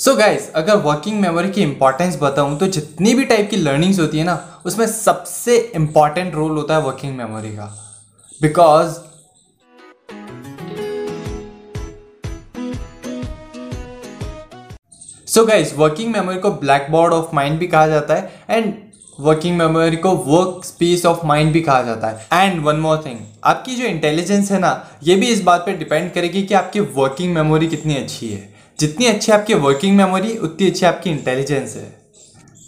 सो so guys अगर working memory की importance बताऊँ तो जितनी भी टाइप की लर्निंग्स होती है ना, उसमें सबसे इंपॉर्टेंट रोल होता है वर्किंग मेमोरी का। Because so guys working memory को ब्लैक बोर्ड ऑफ़ माइंड भी कहा जाता है एंड वर्किंग मेमोरी को वर्क स्पेस ऑफ़ माइंड भी कहा जाता है। एंड वन मोर थिंग आपकी जो इंटेलिजेंस है ना, ये भी इस बात पे डिपेंड करेगी कि आपकी वर्किंग मेमोरी कितनी अच्छी है। जितनी अच्छी आपकी वर्किंग मेमोरी उतनी अच्छी आपकी इंटेलिजेंस है।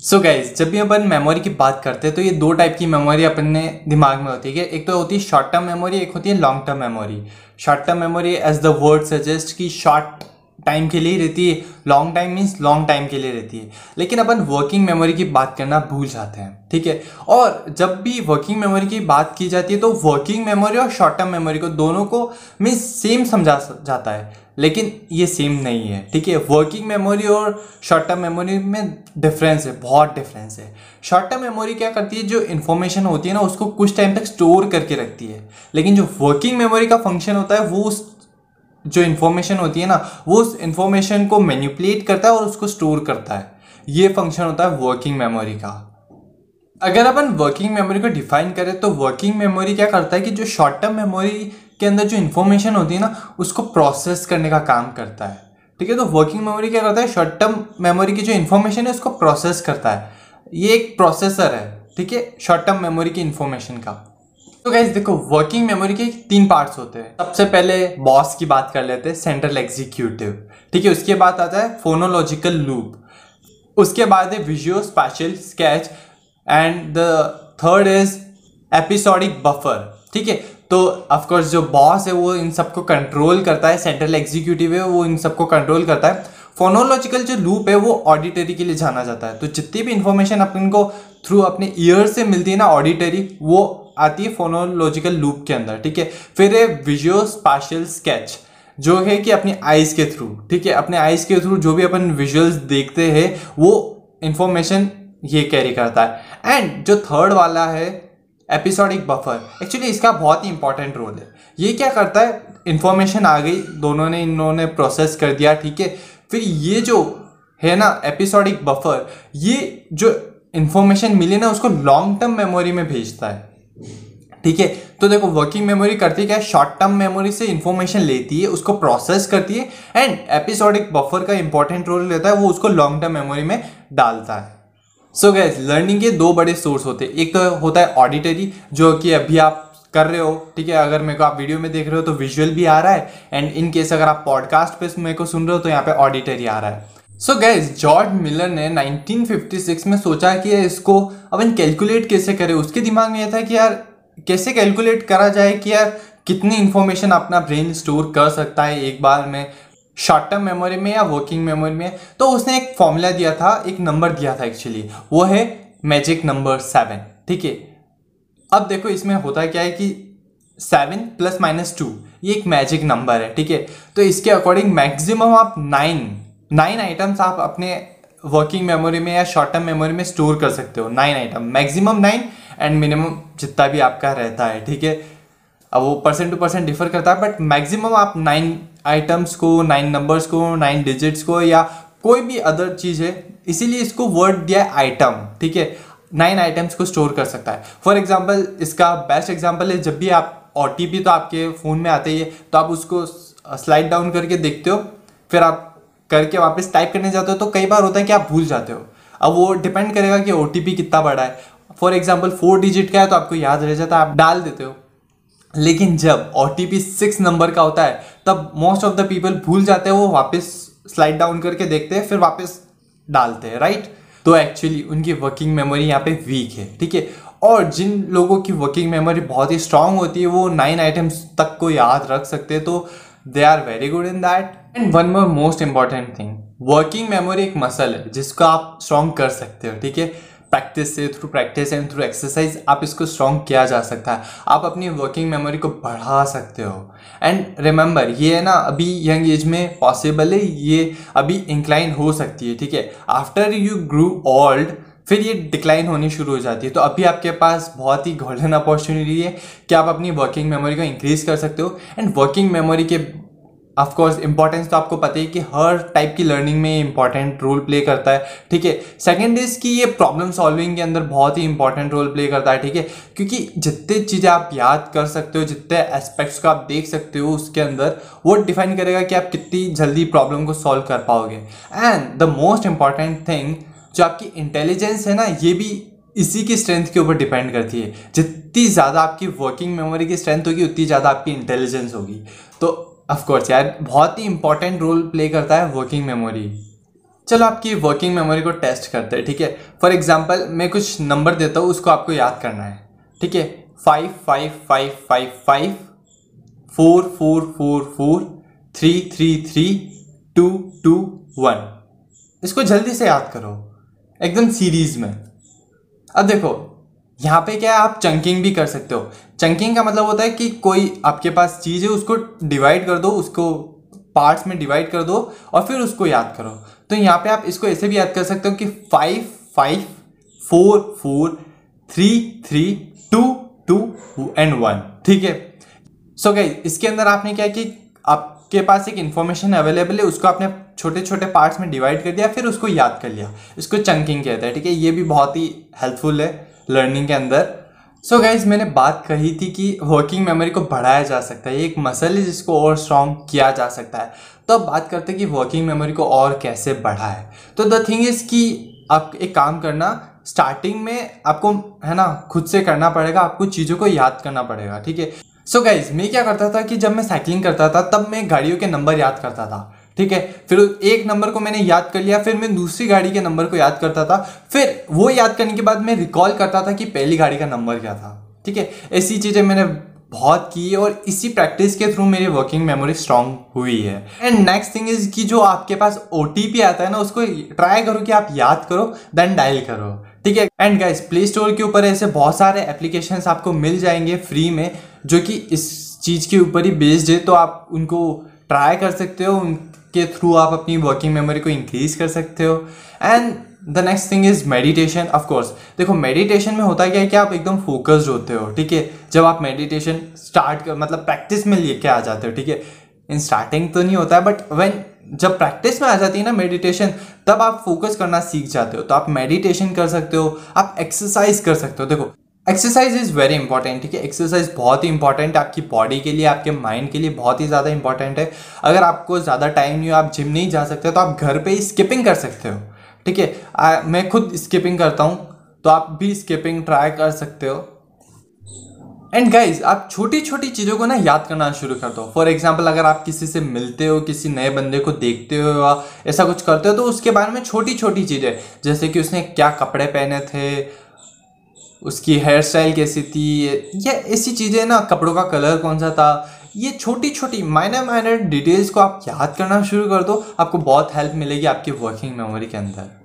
सो so गाइज़ जब भी अपन मेमोरी की बात करते हैं तो ये दो टाइप की मेमोरी अपने दिमाग में होती है। एक तो होती है शॉर्ट टर्म मेमोरी एक होती है long term memory short term memory as the word suggest कि शॉर्ट टाइम के लिए रहती है। Long time means long time के लिए रहती है। लेकिन अपन वर्किंग मेमोरी की बात करना भूल जाते हैं, ठीक है? और जब भी वर्किंग मेमोरी की बात की जाती है तो वर्किंग मेमोरी और शॉर्ट टर्म मेमोरी को दोनों को मीन्स सेम समझा जाता है। लेकिन ये सेम नहीं है, ठीक है? वर्किंग मेमोरी और शॉर्ट टर्म मेमोरी में डिफरेंस है, बहुत डिफरेंस है। शॉर्ट टर्म मेमोरी क्या करती है? जो इन्फॉर्मेशन होती है ना, उसको कुछ टाइम तक स्टोर करके रखती है। लेकिन जो वर्किंग मेमोरी का फ़ंक्शन होता है, वो उस जो इन्फॉर्मेशन होती है ना, वो उस इन्फॉर्मेशन को मैन्युपुलेट करता है और उसको स्टोर करता है। ये फ़ंक्शन होता है वर्किंग मेमोरी का। अगर अपन वर्किंग मेमोरी को डिफाइन करें तो वर्किंग मेमोरी क्या करता है कि जो शॉर्ट टर्म मेमोरी के अंदर जो इन्फॉर्मेशन होती है ना, उसको प्रोसेस करने का काम करता है। ठीक है तो वर्किंग मेमोरी क्या करता है? शॉर्ट टर्म मेमोरी की जो इन्फॉर्मेशन है, उसको प्रोसेस करता है। ये एक प्रोसेसर है। ठीक है शॉर्ट टर्म मेमोरी की इन्फॉर्मेशन का। तो गाइज़ देखो वर्किंग मेमोरी के तीन पार्ट्स होते हैं। सबसे पहले बॉस की बात कर लेते हैं सेंट्रल एग्जीक्यूटिव ठीक है, उसके बाद आता है फोनोलॉजिकल लूप उसके बाद है visual spatial sketch and the third is episodic buffer ठीक है तो ऑफकोर्स जो बॉस है, वो इन सबको कंट्रोल करता है सेंट्रल एग्जीक्यूटिव है, वो इन सबको कंट्रोल करता है। फोनोलॉजिकल जो लूप है, वो ऑडिटरी के लिए जाना जाता है। तो जितनी भी इंफॉर्मेशन अपन को थ्रू अपने ईयर से मिलती है ना ऑडिटरी वो आती है फोनोलॉजिकल लूप के अंदर, ठीक है? फिर है विजुअल स्पाशल स्केच जो है कि अपनी आइज़ के थ्रू ठीक है? अपने आइज़ के थ्रू जो भी अपन विजुअल्स देखते हैं, वो इंफॉर्मेशन ये कैरी करता है। एंड जो थर्ड वाला है एपिसोडिक बफर एक्चुअली इसका बहुत ही इंपॉर्टेंट रोल है। ये क्या करता है? इंफॉर्मेशन आ गई, दोनों ने, इन्होंने प्रोसेस कर दिया, ठीक है? फिर ये जो है ना एपिसोडिक बफर ये जो इंफॉर्मेशन मिली ना, उसको लॉन्ग टर्म मेमोरी में भेजता है। ठीक है? तो देखो वर्किंग मेमोरी करती क्या है शॉर्ट टर्म मेमोरी से इन्फॉर्मेशन लेती है, उसको प्रोसेस करती है एंड एपिसोडिक बफर का इंपॉर्टेंट रोल लेता है, वो उसको लॉन्ग टर्म मेमोरी में डालता है। सो गैस लर्निंग के दो बड़े सोर्स होते हैं। एक तो होता है ऑडिटरी जो कि अभी आप कर रहे हो, ठीक है? अगर मेरे को आप वीडियो में देख रहे हो तो विजुअल भी आ रहा है एंड इन केस अगर आप पॉडकास्ट पे मेरे को सुन रहे हो तो यहाँ पे ऑडिटरी आ रहा है। सो गैस जॉर्ज मिलर ने 1956 में सोचा कि इसको अपन कैलकुलेट कैसे करें? उसके दिमाग में यह था कि यार कैसे कैलकुलेट करा जाए कि यार कितनी इंफॉर्मेशन अपना ब्रेन स्टोर कर सकता है एक बार में? शॉर्ट टर्म मेमोरी में या वर्किंग मेमोरी में? तो उसने एक फॉर्मूला दिया था, एक नंबर दिया था एक्चुअली वो है मैजिक नंबर सेवन ठीक है? अब देखो इसमें होता क्या है कि सेवन प्लस माइनस टू ये एक मैजिक नंबर है, ठीक है? तो इसके अकॉर्डिंग मैक्सिमम आप नाइन नाइन आइटम्स आप अपने वर्किंग मेमोरी में या शॉर्ट टर्म मेमोरी में स्टोर कर सकते हो। Nine item maximum nine and minimum जितना भी आपका रहता है, ठीक है? अब वो परसेंट टू परसेंट डिफर करता है बट मैक्सिमम आप नाइन आइटम्स को नाइन नंबर्स को नाइन डिजिट्स को या कोई भी अदर चीज़ है, इसीलिए इसको वर्ड दिया आइटम ठीक है? नाइन आइटम्स को स्टोर कर सकता है। फॉर एग्ज़ाम्पल इसका बेस्ट एग्ज़ाम्पल है, जब भी आप ओटीपी तो आपके फ़ोन में आते ही है तो आप उसको स्लाइड डाउन करके देखते हो, फिर आप करके वापस टाइप करने जाते हो तो कई बार होता है कि आप भूल जाते हो। अब वो डिपेंड करेगा कि ओटीपी कितना बड़ा है। फॉर एग्ज़ाम्पल फोर डिजिट का है तो आपको याद रह जाता है, आप डाल देते हो। लेकिन जब O T P six number का होता है, तब मोस्ट ऑफ़ द पीपल भूल जाते हैं, वो वापस स्लाइड डाउन करके देखते हैं, फिर वापस डालते हैं राइट तो एक्चुअली उनकी वर्किंग मेमोरी यहाँ पे वीक है, ठीक है? और जिन लोगों की वर्किंग मेमोरी बहुत ही स्ट्रांग होती है, वो नाइन आइटम्स तक को याद रख सकते हैं तो they are very good in that and one more most important thing working memory एक मसल है, जिसको आप स्ट्रॉन्ग कर सकते हो, ठीक है? प्रैक्टिस से through practice and through exercise आप इसको स्ट्रॉन्ग किया जा सकता है। आप अपनी वर्किंग मेमोरी को बढ़ा सकते हो। एंड रिमेंबर ये है ना, अभी यंग एज में पॉसिबल है, ये अभी इंक्लाइन हो सकती है, ठीक है? आफ्टर यू ग्रू ओल्ड फिर ये डिक्लाइन होनी शुरू हो जाती है। तो अभी आपके पास बहुत ही गोल्डन अपॉर्चुनिटी है कि आप अपनी वर्किंग मेमोरी को इंक्रीज कर सकते हो। एंड वर्किंग मेमोरी के ऑफ़ कोर्स इंपॉर्टेंस तो आपको पता ही कि हर टाइप की लर्निंग में इंपॉर्टेंट रोल प्ले करता है, ठीक है? सेकेंड इज़ कि ये प्रॉब्लम सॉल्विंग के अंदर बहुत ही इंपॉर्टेंट रोल प्ले करता है, ठीक है? क्योंकि जितने चीज़ें आप याद कर सकते हो, जितने एस्पेक्ट्स को आप देख सकते हो उसके अंदर, वो डिफाइन करेगा कि आप कितनी जल्दी प्रॉब्लम को सॉल्व कर पाओगे। And the most important thing जो आपकी इंटेलिजेंस है ना, ये भी इसी की स्ट्रेंथ के ऊपर डिपेंड करती है। जितनी ज़्यादा आपकी वर्किंग मेमोरी की स्ट्रेंथ होगी, उतनी ज़्यादा आपकी इंटेलिजेंस होगी। तो ऑफकोर्स यार, बहुत ही इंपॉर्टेंट रोल प्ले करता है वर्किंग मेमोरी चलो, आपकी वर्किंग मेमोरी को टेस्ट करते हैं, ठीक है? फॉर एग्ज़ाम्पल मैं कुछ नंबर देता हूँ, उसको आपको याद करना है, ठीक है? Five five five five five four four four four three three three two two one इसको जल्दी से याद करो, एकदम सीरीज़ में। अब देखो यहाँ पे क्या है आप चंकिंग भी कर सकते हो। चंकिंग का मतलब होता है कि कोई आपके पास चीज़ है, उसको डिवाइड कर दो, उसको पार्ट्स में डिवाइड कर दो और फिर उसको याद करो। तो यहाँ पे आप इसको ऐसे भी याद कर सकते हो कि five five four four three three two two and one ठीक है? सो गई इसके अंदर आपने क्या कि आपके पास एक इन्फॉर्मेशन अवेलेबल है, उसको आपने छोटे छोटे पार्ट्स में डिवाइड कर दिया, फिर उसको याद कर लिया। इसको चंकिंग कहता है, ठीक है? ये भी बहुत ही हेल्पफुल है। लर्निंग के अंदर। सो so गाइज़ मैंने बात कही थी कि वर्किंग मेमोरी को बढ़ाया जा सकता है एक मसल है जिसको और स्ट्रॉन्ग किया जा सकता है। तो अब बात करते हैं कि वर्किंग मेमोरी को और कैसे बढ़ाए। तो द थिंग इज़ कि आप एक काम करना स्टार्टिंग में आपको, है ना, खुद से करना पड़ेगा, आपको चीज़ों को याद करना पड़ेगा, ठीक है? सो गाइज़ मैं क्या करता था कि जब मैं साइकिलिंग करता था, तब मैं गाड़ियों के नंबर याद करता था। ठीक है? फिर एक नंबर को मैंने याद कर लिया, फिर मैं दूसरी गाड़ी के नंबर को याद करता था। फिर वो याद करने के बाद मैं रिकॉल करता था कि पहली गाड़ी का नंबर क्या था। ठीक है? ऐसी चीज़ें मैंने बहुत की और इसी प्रैक्टिस के थ्रू मेरी वर्किंग मेमोरी स्ट्रांग हुई है। एंड नेक्स्ट थिंग इज़ कि जो आपके पास ओटीपी आता है ना, उसको ट्राई करो कि आप याद करो देन डायल करो। ठीक है? एंड गाइस प्ले स्टोर के ऊपर ऐसे बहुत सारे एप्लीकेशन आपको मिल जाएँगे फ्री में, जो कि इस चीज़ के ऊपर ही बेस्ड है तो आप उनको ट्राई कर सकते हो उनके थ्रू आप अपनी वर्किंग मेमोरी को इंक्रीज कर सकते हो. And the next thing is meditation of course देखो मेडिटेशन में होता क्या है कि आप एकदम फोकस्ड होते हो, ठीक है? जब आप मेडिटेशन स्टार्ट कर मतलब प्रैक्टिस में लेके आ जाते हो, ठीक है? इन स्टार्टिंग तो नहीं होता है बट वेन जब प्रैक्टिस में आ जाती है ना मेडिटेशन तब आप फोकस करना सीख जाते हो. तो आप मेडिटेशन कर सकते हो, आप एक्सरसाइज कर सकते हो. देखो एक्सरसाइज इज़ वेरी इंपॉर्टेंट ठीक है? एक्सरसाइज बहुत ही इंपॉर्टेंट आपकी बॉडी के लिए, आपके माइंड के लिए बहुत ही ज़्यादा इंपॉर्टेंट है। अगर आपको ज़्यादा टाइम नहीं हो, आप जिम नहीं जा सकते तो आप घर पे ही स्किपिंग कर सकते हो, ठीक है? मैं खुद स्किपिंग करता हूँ तो आप भी स्किपिंग ट्राई कर सकते हो। एंड गाइज़ आप छोटी छोटी चीज़ों को ना याद करना शुरू कर दो। फॉर एग्ज़ाम्पल अगर आप किसी से मिलते हो, किसी नए बंदे को देखते हो या ऐसा कुछ करते हो तो उसके बारे में छोटी छोटी चीज़ें, जैसे कि उसने क्या कपड़े पहने थे उसकी हेयर स्टाइल कैसी थी, या ऐसी चीज़ें ना, कपड़ों का कलर कौन सा था? ये छोटी छोटी माइनर माइनर डिटेल्स को आप याद करना शुरू कर दो, आपको बहुत हेल्प मिलेगी आपकी वर्किंग मेमोरी के अंदर।